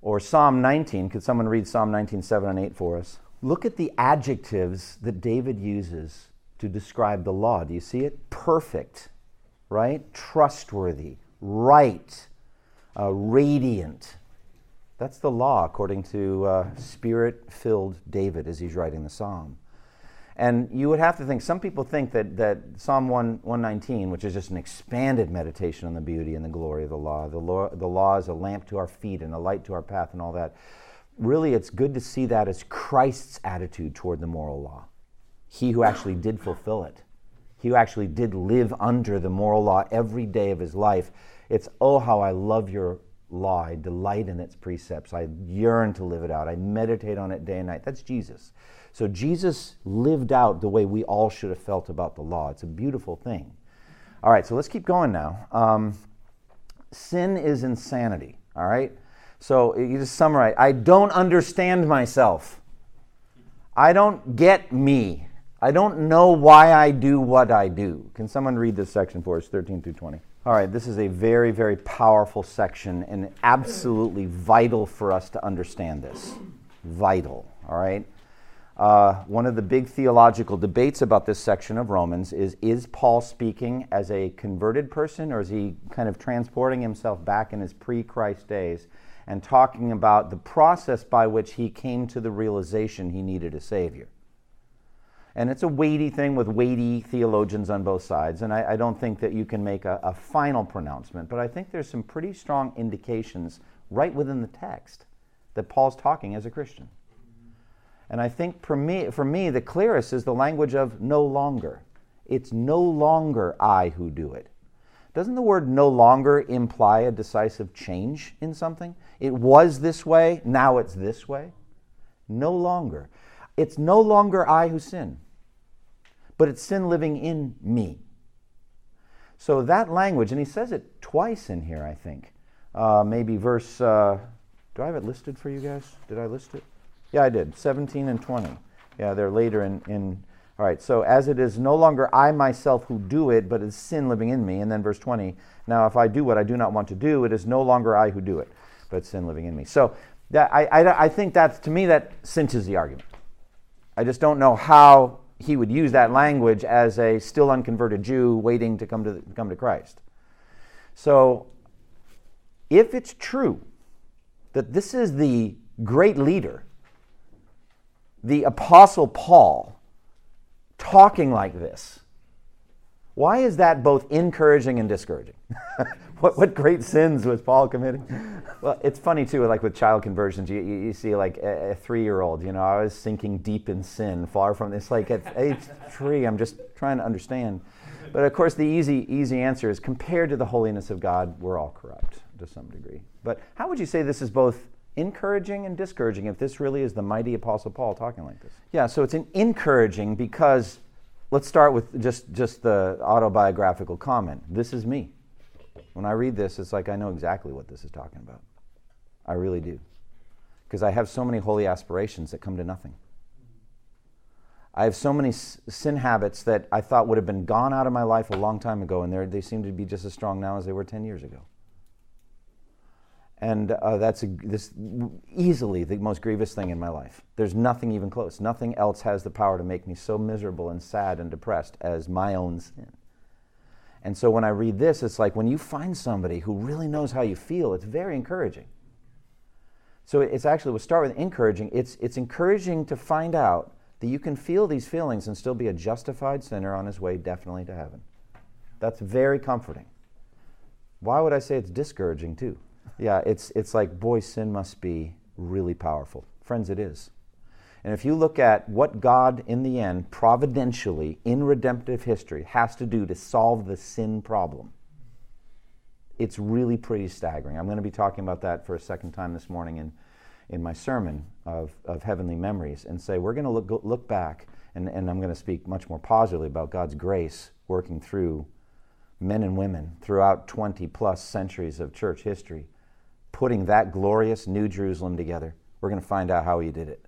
Or Psalm 19, could someone read Psalm 19, 7 and 8 for us? Look at the adjectives that David uses to describe the law. Do you see it? Perfect, right? Trustworthy, right, uh, radiant. That's the law, according to uh, spirit filled David as he's writing the psalm. And you would have to think, some people think that, that Psalm 1, 119, which is just an expanded meditation on the beauty and the glory of the law, the law, the law is a lamp to our feet and a light to our path and all that. Really, it's good to see that as Christ's attitude toward the moral law. He who actually did fulfill it, he who actually did live under the moral law every day of his life. It's, oh, how I love your law. I delight in its precepts. I yearn to live it out. I meditate on it day and night. That's Jesus. So Jesus lived out the way we all should have felt about the law. It's a beautiful thing. All right, so let's keep going now. Um, sin is insanity, all right? So you just summarize I don't understand myself. I don't get me. I don't know why I do what I do. Can someone read this section for us, 13 through 20? All right, this is a very, very powerful section and absolutely vital for us to understand this. Vital, all right? Uh, one of the big theological debates about this section of Romans is is Paul speaking as a converted person or is he kind of transporting himself back in his pre Christ days and talking about the process by which he came to the realization he needed a Savior? And it's a weighty thing with weighty theologians on both sides, and I, I don't think that you can make a, a final pronouncement, but I think there's some pretty strong indications right within the text that Paul's talking as a Christian. And I think for me, for me, the clearest is the language of no longer. It's no longer I who do it. Doesn't the word no longer imply a decisive change in something? It was this way, now it's this way. No longer. It's no longer I who sin, but it's sin living in me. So that language, and he says it twice in here, I think. Uh, maybe verse, uh, do I have it listed for you guys? Did I list it? Yeah, I did. 17 and 20. Yeah, they're later in, in. All right, so as it is no longer I myself who do it, but it's sin living in me. And then verse 20. Now, if I do what I do not want to do, it is no longer I who do it, but sin living in me. So that, I, I, I think that's, to me, that cinches the argument. I just don't know how he would use that language as a still unconverted Jew waiting to come to, come to Christ. So, if it's true that this is the great leader the Apostle Paul talking like this, why is that both encouraging and discouraging? what, what great sins was Paul committing? Well, it's funny too, like with child conversions, you, you, see like a, a three year old, you know, I was sinking deep in sin, far from this. Like at age three, I'm just trying to understand. But of course, the easy, easy answer is compared to the holiness of God, we're all corrupt to some degree. But how would you say this is both encouraging and discouraging if this really is the mighty Apostle Paul talking like this. Yeah, so it's an encouraging because let's start with just, just the autobiographical comment. This is me. When I read this, it's like I know exactly what this is talking about. I really do. Because I have so many holy aspirations that come to nothing. I have so many sin habits that I thought would have been gone out of my life a long time ago, and they seem to be just as strong now as they were 10 years ago. And uh, that's a, this easily the most grievous thing in my life. There's nothing even close. Nothing else has the power to make me so miserable and sad and depressed as my own sin. And so when I read this, it's like when you find somebody who really knows how you feel, it's very encouraging. So it's actually, we'll start with encouraging. It's, it's encouraging to find out that you can feel these feelings and still be a justified sinner on his way definitely to heaven. That's very comforting. Why would I say it's discouraging too? Yeah, it's, it's like, boy, sin must be really powerful. Friends, it is. And if you look at what God, in the end, providentially, in redemptive history, has to do to solve the sin problem, it's really pretty staggering. I'm going to be talking about that for a second time this morning in, in my sermon of, of Heavenly Memories and say we're going to look, look back, and, and I'm going to speak much more positively about God's grace working through men and women throughout 20 plus centuries of church history putting that glorious New Jerusalem together. We're going to find out how he did it.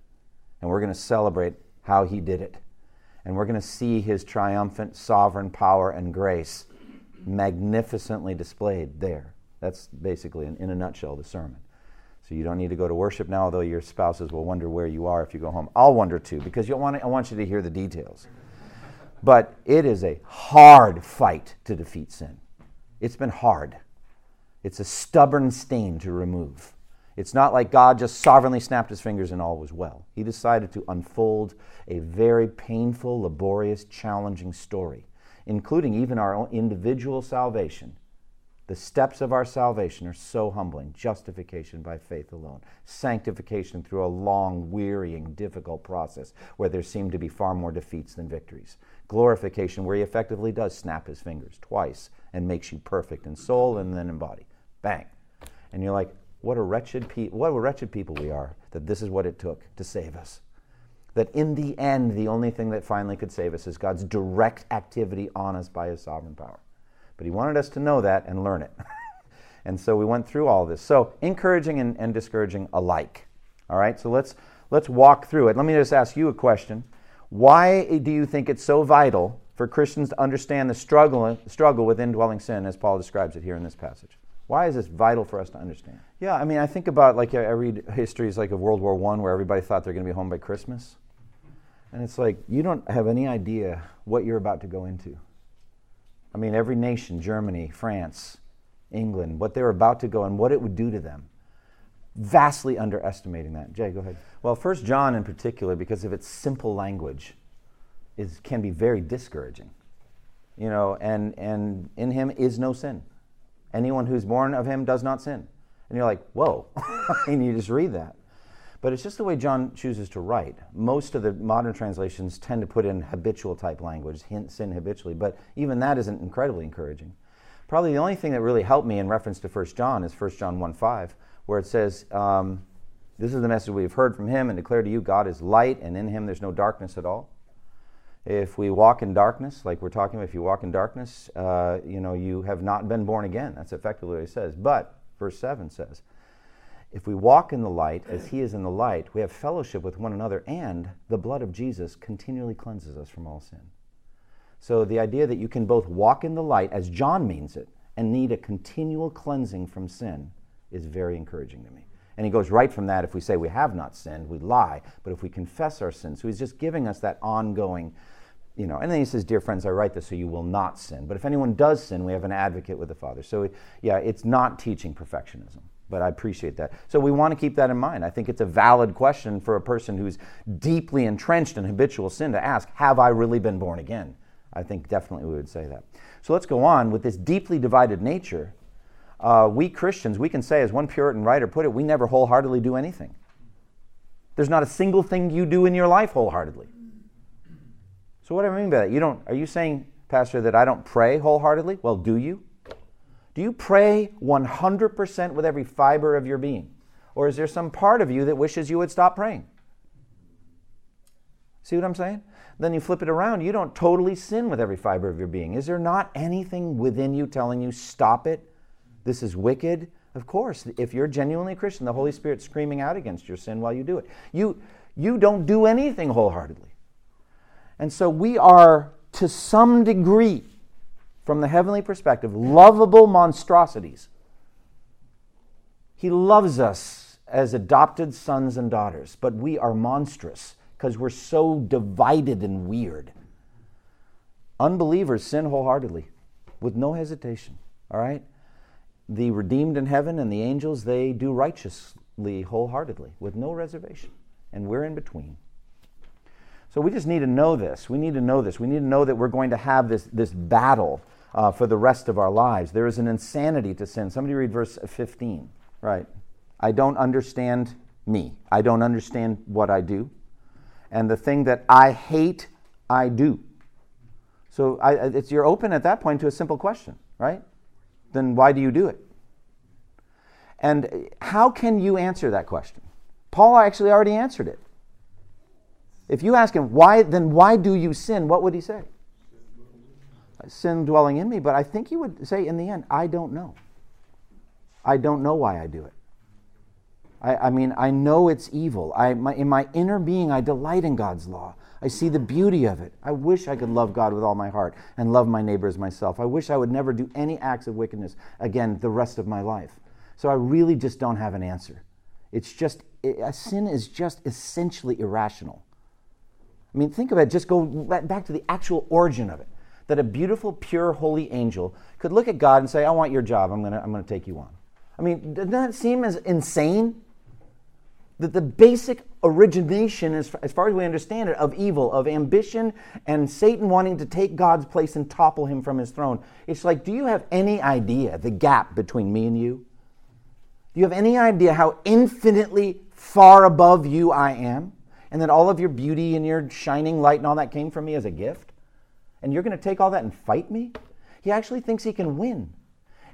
And we're going to celebrate how he did it. And we're going to see his triumphant sovereign power and grace magnificently displayed there. That's basically, in, in a nutshell, the sermon. So you don't need to go to worship now, although your spouses will wonder where you are if you go home. I'll wonder too, because you want I want you to hear the details. But it is a hard fight to defeat sin. It's been hard. It's a stubborn stain to remove. It's not like God just sovereignly snapped his fingers and all was well. He decided to unfold a very painful, laborious, challenging story, including even our own individual salvation. The steps of our salvation are so humbling justification by faith alone, sanctification through a long, wearying, difficult process where there seem to be far more defeats than victories, glorification where he effectively does snap his fingers twice and makes you perfect in soul and then in body. Bang. And you're like, what a wretched pe- what a wretched people we are that this is what it took to save us. That in the end, the only thing that finally could save us is God's direct activity on us by his sovereign power. But he wanted us to know that and learn it. and so we went through all this. So encouraging and, and discouraging alike. All right, so let's let's walk through it. Let me just ask you a question. Why do you think it's so vital for Christians to understand the struggle, struggle with indwelling sin as Paul describes it here in this passage? Why is this vital for us to understand? Yeah, I mean, I think about like I read histories like of World War One, where everybody thought they're going to be home by Christmas, and it's like you don't have any idea what you're about to go into. I mean, every nation, Germany, France, England, what they were about to go and what it would do to them. Vastly underestimating that. Jay, go ahead. Well, First John in particular, because of its simple language, is can be very discouraging. You know, and and in him is no sin. Anyone who's born of him does not sin. And you're like, whoa. and you just read that. But it's just the way John chooses to write. Most of the modern translations tend to put in habitual type language, hint sin habitually, but even that isn't incredibly encouraging. Probably the only thing that really helped me in reference to 1 John is 1 John 1 5, where it says, um, This is the message we have heard from him and declare to you God is light, and in him there's no darkness at all. If we walk in darkness, like we're talking about, if you walk in darkness, uh, you know, you have not been born again. That's effectively what he says. But verse 7 says, if we walk in the light as he is in the light, we have fellowship with one another, and the blood of Jesus continually cleanses us from all sin. So the idea that you can both walk in the light, as John means it, and need a continual cleansing from sin is very encouraging to me. And he goes right from that. If we say we have not sinned, we lie. But if we confess our sins, so he's just giving us that ongoing you know, and then he says, Dear friends, I write this so you will not sin. But if anyone does sin, we have an advocate with the Father. So, yeah, it's not teaching perfectionism, but I appreciate that. So, we want to keep that in mind. I think it's a valid question for a person who's deeply entrenched in habitual sin to ask, Have I really been born again? I think definitely we would say that. So, let's go on. With this deeply divided nature, uh, we Christians, we can say, as one Puritan writer put it, we never wholeheartedly do anything. There's not a single thing you do in your life wholeheartedly. So what do I mean by that? You don't are you saying, Pastor, that I don't pray wholeheartedly? Well, do you? Do you pray 100% with every fiber of your being? Or is there some part of you that wishes you would stop praying? See what I'm saying? Then you flip it around. You don't totally sin with every fiber of your being. Is there not anything within you telling you, stop it? This is wicked? Of course. If you're genuinely a Christian, the Holy Spirit's screaming out against your sin while you do it. You, you don't do anything wholeheartedly. And so we are, to some degree, from the heavenly perspective, lovable monstrosities. He loves us as adopted sons and daughters, but we are monstrous because we're so divided and weird. Unbelievers sin wholeheartedly with no hesitation, all right? The redeemed in heaven and the angels, they do righteously wholeheartedly with no reservation, and we're in between. So we just need to know this. We need to know this. We need to know that we're going to have this, this battle uh, for the rest of our lives. There is an insanity to sin. Somebody read verse 15. Right. I don't understand me. I don't understand what I do. And the thing that I hate, I do. So I, it's, you're open at that point to a simple question, right? Then why do you do it? And how can you answer that question? Paul actually already answered it. If you ask him, why, then why do you sin? What would he say? Sin dwelling in me. But I think he would say in the end, I don't know. I don't know why I do it. I, I mean, I know it's evil. I, my, in my inner being, I delight in God's law. I see the beauty of it. I wish I could love God with all my heart and love my neighbor as myself. I wish I would never do any acts of wickedness again the rest of my life. So I really just don't have an answer. It's just, it, sin is just essentially irrational. I mean, think of it, just go back to the actual origin of it. that a beautiful, pure, holy angel could look at God and say, I want your job. I'm going to I'm going to take you on. I mean, doesn't that seem as insane? That the basic origination, as, as far as we understand it, of evil, of ambition, and Satan wanting to take God's place and topple him from his throne. It's like, do you have any idea the gap between me and you? Do you have any idea how infinitely far above you I am? And that all of your beauty and your shining light and all that came from me as a gift? And you're going to take all that and fight me? He actually thinks he can win.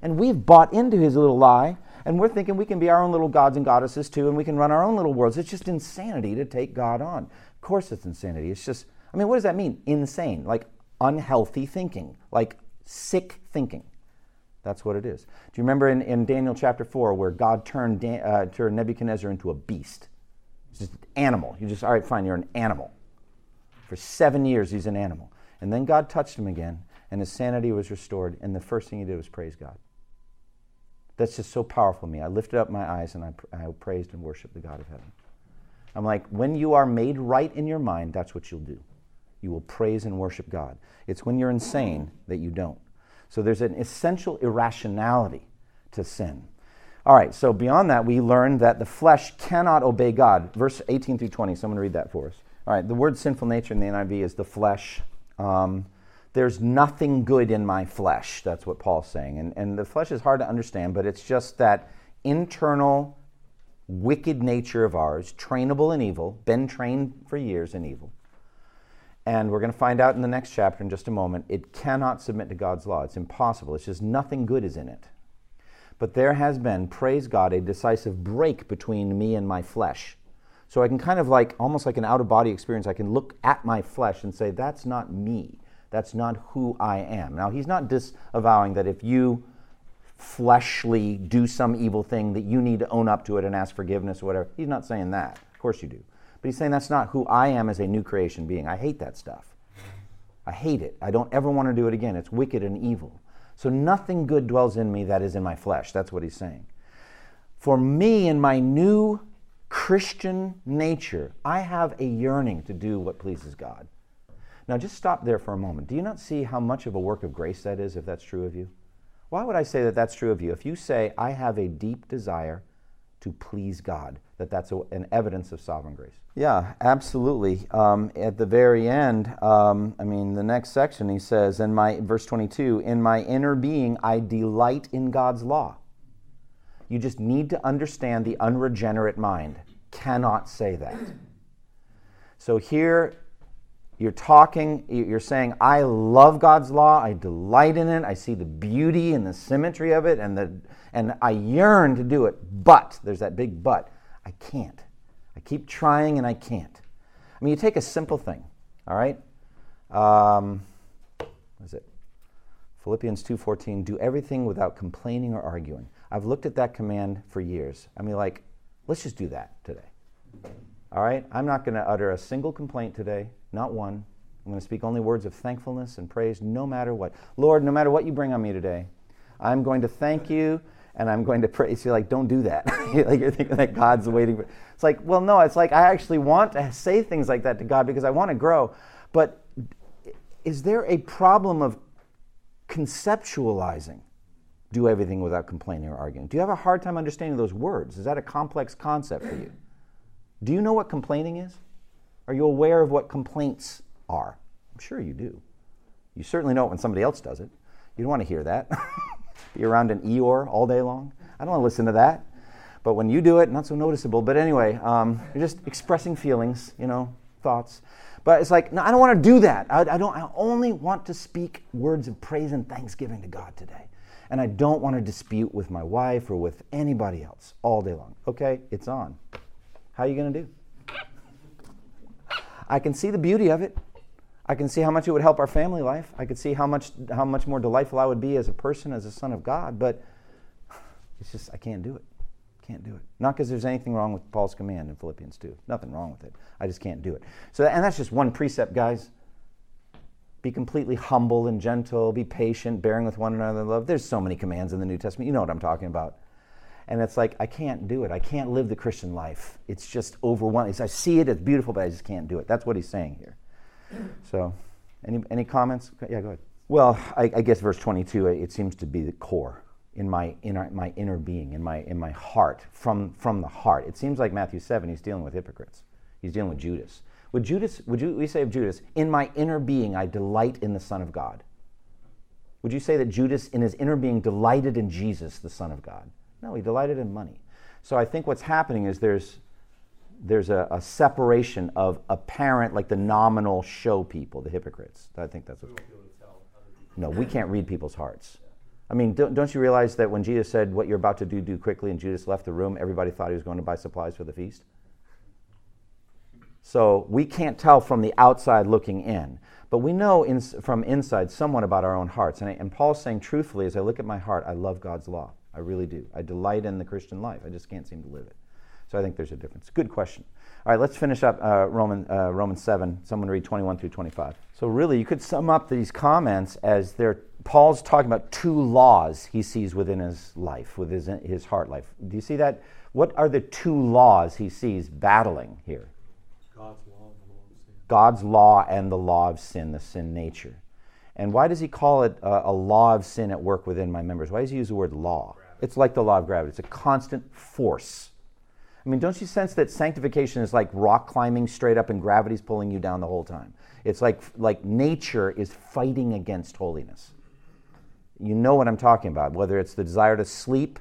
And we've bought into his little lie, and we're thinking we can be our own little gods and goddesses too, and we can run our own little worlds. It's just insanity to take God on. Of course, it's insanity. It's just, I mean, what does that mean? Insane. Like unhealthy thinking, like sick thinking. That's what it is. Do you remember in, in Daniel chapter 4 where God turned, uh, turned Nebuchadnezzar into a beast? It's just an animal. You just, all right, fine, you're an animal. For seven years, he's an animal. And then God touched him again, and his sanity was restored, and the first thing he did was praise God. That's just so powerful to me. I lifted up my eyes and I, I praised and worshiped the God of heaven. I'm like, when you are made right in your mind, that's what you'll do. You will praise and worship God. It's when you're insane that you don't. So there's an essential irrationality to sin. All right, so beyond that, we learn that the flesh cannot obey God. Verse 18 through 20, someone read that for us. All right, the word sinful nature in the NIV is the flesh. Um, there's nothing good in my flesh. That's what Paul's saying. And, and the flesh is hard to understand, but it's just that internal wicked nature of ours, trainable in evil, been trained for years in evil. And we're going to find out in the next chapter in just a moment, it cannot submit to God's law. It's impossible. It's just nothing good is in it. But there has been, praise God, a decisive break between me and my flesh. So I can kind of like, almost like an out of body experience, I can look at my flesh and say, that's not me. That's not who I am. Now, he's not disavowing that if you fleshly do some evil thing that you need to own up to it and ask forgiveness or whatever. He's not saying that. Of course you do. But he's saying that's not who I am as a new creation being. I hate that stuff. I hate it. I don't ever want to do it again. It's wicked and evil. So nothing good dwells in me that is in my flesh. That's what he's saying. For me, in my new Christian nature, I have a yearning to do what pleases God. Now, just stop there for a moment. Do you not see how much of a work of grace that is if that's true of you? Why would I say that that's true of you? If you say, I have a deep desire to please God, that that's a, an evidence of sovereign grace. Yeah, absolutely. Um, at the very end, um, I mean, the next section, he says, in my, verse 22, in my inner being, I delight in God's law. You just need to understand the unregenerate mind. Cannot say that. So here, you're talking, you're saying, I love God's law, I delight in it, I see the beauty and the symmetry of it, and, the, and I yearn to do it, but, there's that big but, I can't. I keep trying and I can't. I mean, you take a simple thing, all right? Um, what is it? Philippians 2.14, do everything without complaining or arguing. I've looked at that command for years. I mean, like, let's just do that today. All right? I'm not going to utter a single complaint today not one. I'm going to speak only words of thankfulness and praise no matter what. Lord, no matter what you bring on me today, I'm going to thank you and I'm going to praise you. Like, don't do that. like you're thinking that God's waiting. For, it's like, well, no, it's like I actually want to say things like that to God because I want to grow. But is there a problem of conceptualizing? Do everything without complaining or arguing. Do you have a hard time understanding those words? Is that a complex concept for you? Do you know what complaining is? Are you aware of what complaints are? I'm sure you do. You certainly know it when somebody else does it. You don't want to hear that. Be around an Eeyore all day long. I don't want to listen to that. But when you do it, not so noticeable. But anyway, um, you're just expressing feelings, you know, thoughts. But it's like, no, I don't want to do that. I, I, don't. I only want to speak words of praise and thanksgiving to God today, and I don't want to dispute with my wife or with anybody else all day long. Okay, it's on. How are you going to do? I can see the beauty of it. I can see how much it would help our family life. I could see how much how much more delightful I would be as a person, as a son of God. But it's just I can't do it. Can't do it. Not because there's anything wrong with Paul's command in Philippians 2. Nothing wrong with it. I just can't do it. So and that's just one precept, guys. Be completely humble and gentle. Be patient, bearing with one another in love. There's so many commands in the New Testament. You know what I'm talking about. And it's like, I can't do it. I can't live the Christian life. It's just overwhelming. I see it, it's beautiful, but I just can't do it. That's what he's saying here. So, any, any comments? Yeah, go ahead. Well, I, I guess verse 22, it seems to be the core in my inner, my inner being, in my, in my heart, from, from the heart. It seems like Matthew 7, he's dealing with hypocrites. He's dealing with Judas. Would Judas, would you, we say of Judas, in my inner being I delight in the Son of God? Would you say that Judas, in his inner being, delighted in Jesus, the Son of God? No, he delighted in money. So I think what's happening is there's, there's a, a separation of apparent, like the nominal show people, the hypocrites. I think that's what. No, we can't read people's hearts. I mean, don't, don't you realize that when Jesus said, What you're about to do, do quickly, and Judas left the room, everybody thought he was going to buy supplies for the feast? So we can't tell from the outside looking in. But we know in, from inside somewhat about our own hearts. And, I, and Paul's saying, truthfully, as I look at my heart, I love God's law. I really do. I delight in the Christian life. I just can't seem to live it. So I think there's a difference. Good question. All right, let's finish up uh, Roman, uh, Romans 7. Someone read 21 through 25. So, really, you could sum up these comments as they're, Paul's talking about two laws he sees within his life, with his, his heart life. Do you see that? What are the two laws he sees battling here? God's law and the law of sin. God's law and the law of sin, the sin nature. And why does he call it a, a law of sin at work within my members? Why does he use the word law? It's like the law of gravity, it's a constant force. I mean, don't you sense that sanctification is like rock climbing straight up and gravity's pulling you down the whole time? It's like, like nature is fighting against holiness. You know what I'm talking about, whether it's the desire to sleep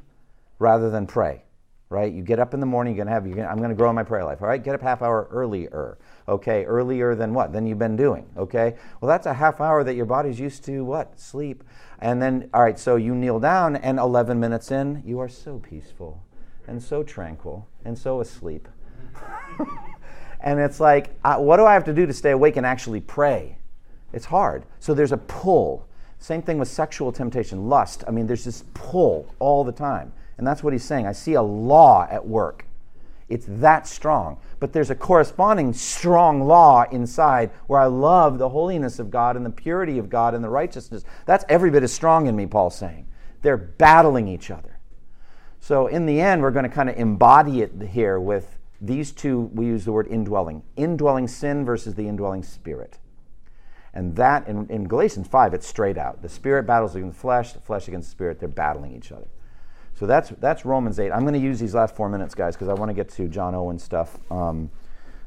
rather than pray, right? You get up in the morning, you're to have, you're gonna, I'm to grow in my prayer life, all right? Get up half hour earlier, okay? Earlier than what? Than you've been doing, okay? Well, that's a half hour that your body's used to what? Sleep. And then, all right, so you kneel down, and 11 minutes in, you are so peaceful and so tranquil and so asleep. and it's like, uh, what do I have to do to stay awake and actually pray? It's hard. So there's a pull. Same thing with sexual temptation, lust. I mean, there's this pull all the time. And that's what he's saying. I see a law at work. It's that strong. But there's a corresponding strong law inside where I love the holiness of God and the purity of God and the righteousness. That's every bit as strong in me, Paul's saying. They're battling each other. So, in the end, we're going to kind of embody it here with these two. We use the word indwelling indwelling sin versus the indwelling spirit. And that, in, in Galatians 5, it's straight out. The spirit battles against the flesh, the flesh against the spirit. They're battling each other. So that's, that's Romans 8. I'm going to use these last four minutes, guys, because I want to get to John Owen stuff um,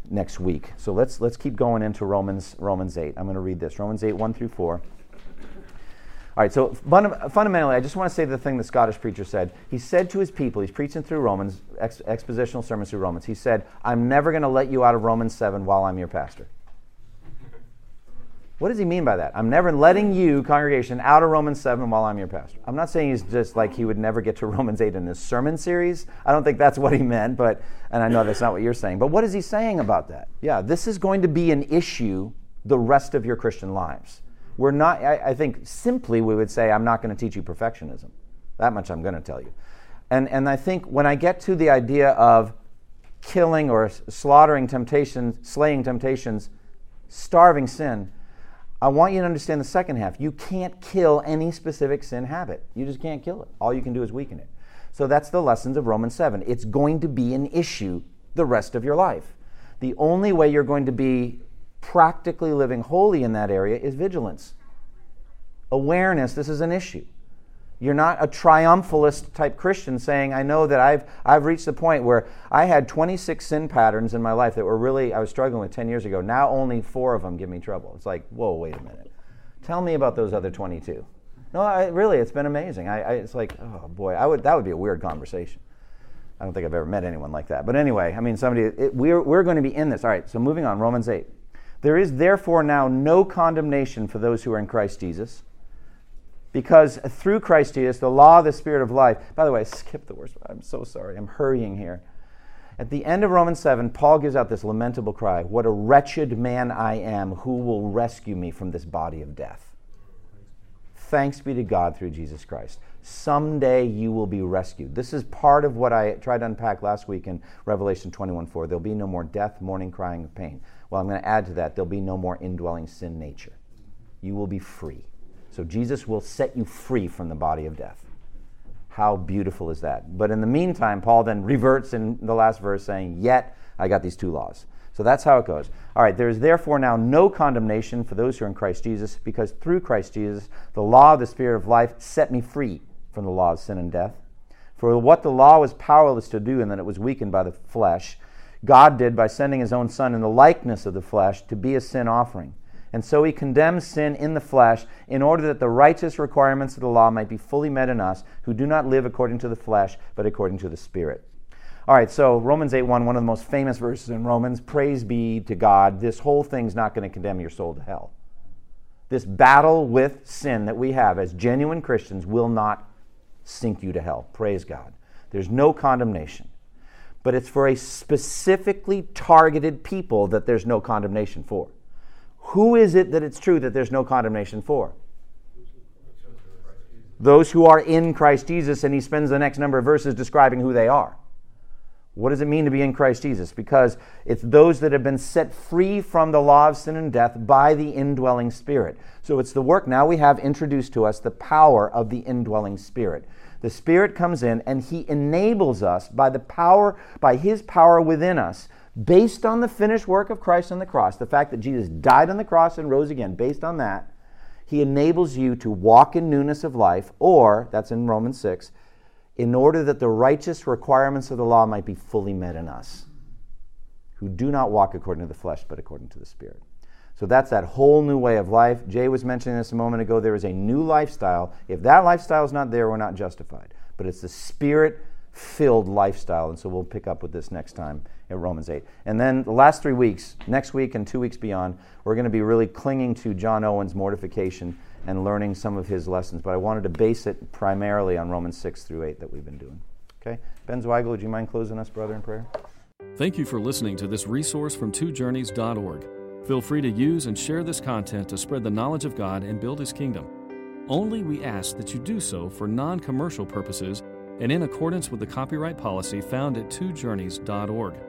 next week. So let's, let's keep going into Romans, Romans 8. I'm going to read this Romans 8, 1 through 4. All right, so fundamentally, I just want to say the thing the Scottish preacher said. He said to his people, he's preaching through Romans, ex- expositional sermons through Romans. He said, I'm never going to let you out of Romans 7 while I'm your pastor. What does he mean by that? I'm never letting you, congregation, out of Romans 7 while I'm your pastor. I'm not saying he's just like he would never get to Romans 8 in his sermon series. I don't think that's what he meant, but, and I know that's not what you're saying. But what is he saying about that? Yeah, this is going to be an issue the rest of your Christian lives. We're not, I, I think simply we would say, I'm not going to teach you perfectionism. That much I'm going to tell you. And, and I think when I get to the idea of killing or slaughtering temptations, slaying temptations, starving sin, I want you to understand the second half. You can't kill any specific sin habit. You just can't kill it. All you can do is weaken it. So that's the lessons of Romans 7. It's going to be an issue the rest of your life. The only way you're going to be practically living holy in that area is vigilance. Awareness, this is an issue. You're not a triumphalist type Christian saying, I know that I've, I've reached the point where I had 26 sin patterns in my life that were really, I was struggling with 10 years ago. Now only four of them give me trouble. It's like, whoa, wait a minute. Tell me about those other 22. No, I, really, it's been amazing. I, I, it's like, oh boy, I would, that would be a weird conversation. I don't think I've ever met anyone like that. But anyway, I mean, somebody, it, we're, we're going to be in this. All right, so moving on, Romans 8. There is therefore now no condemnation for those who are in Christ Jesus. Because through Christ Jesus, the law of the Spirit of life, by the way, I skipped the worst. I'm so sorry. I'm hurrying here. At the end of Romans 7, Paul gives out this lamentable cry What a wretched man I am. Who will rescue me from this body of death? Thanks be to God through Jesus Christ. Someday you will be rescued. This is part of what I tried to unpack last week in Revelation 21 4. There'll be no more death, mourning, crying, pain. Well, I'm going to add to that, there'll be no more indwelling sin nature. You will be free. So Jesus will set you free from the body of death. How beautiful is that? But in the meantime, Paul then reverts in the last verse saying, Yet I got these two laws. So that's how it goes. All right, there is therefore now no condemnation for those who are in Christ Jesus, because through Christ Jesus, the law of the Spirit of life set me free from the law of sin and death. For what the law was powerless to do, and that it was weakened by the flesh, God did by sending his own Son in the likeness of the flesh to be a sin offering. And so he condemns sin in the flesh in order that the righteous requirements of the law might be fully met in us who do not live according to the flesh, but according to the Spirit. All right, so Romans 8 1, one of the most famous verses in Romans. Praise be to God. This whole thing's not going to condemn your soul to hell. This battle with sin that we have as genuine Christians will not sink you to hell. Praise God. There's no condemnation. But it's for a specifically targeted people that there's no condemnation for. Who is it that it's true that there's no condemnation for? Those who are in Christ Jesus, and he spends the next number of verses describing who they are. What does it mean to be in Christ Jesus? Because it's those that have been set free from the law of sin and death by the indwelling Spirit. So it's the work now we have introduced to us the power of the indwelling Spirit. The Spirit comes in and He enables us by the power, by His power within us, based on the finished work of Christ on the cross, the fact that Jesus died on the cross and rose again, based on that, He enables you to walk in newness of life, or, that's in Romans 6, in order that the righteous requirements of the law might be fully met in us, who do not walk according to the flesh, but according to the Spirit. So that's that whole new way of life. Jay was mentioning this a moment ago. There is a new lifestyle. If that lifestyle is not there, we're not justified. But it's the Spirit filled lifestyle. And so we'll pick up with this next time at Romans 8. And then the last three weeks, next week and two weeks beyond, we're going to be really clinging to John Owen's mortification and learning some of his lessons. But I wanted to base it primarily on Romans 6 through 8 that we've been doing. Okay? Ben Zweigel, would you mind closing us, brother, in prayer? Thank you for listening to this resource from twojourneys.org. Feel free to use and share this content to spread the knowledge of God and build His kingdom. Only we ask that you do so for non commercial purposes and in accordance with the copyright policy found at twojourneys.org.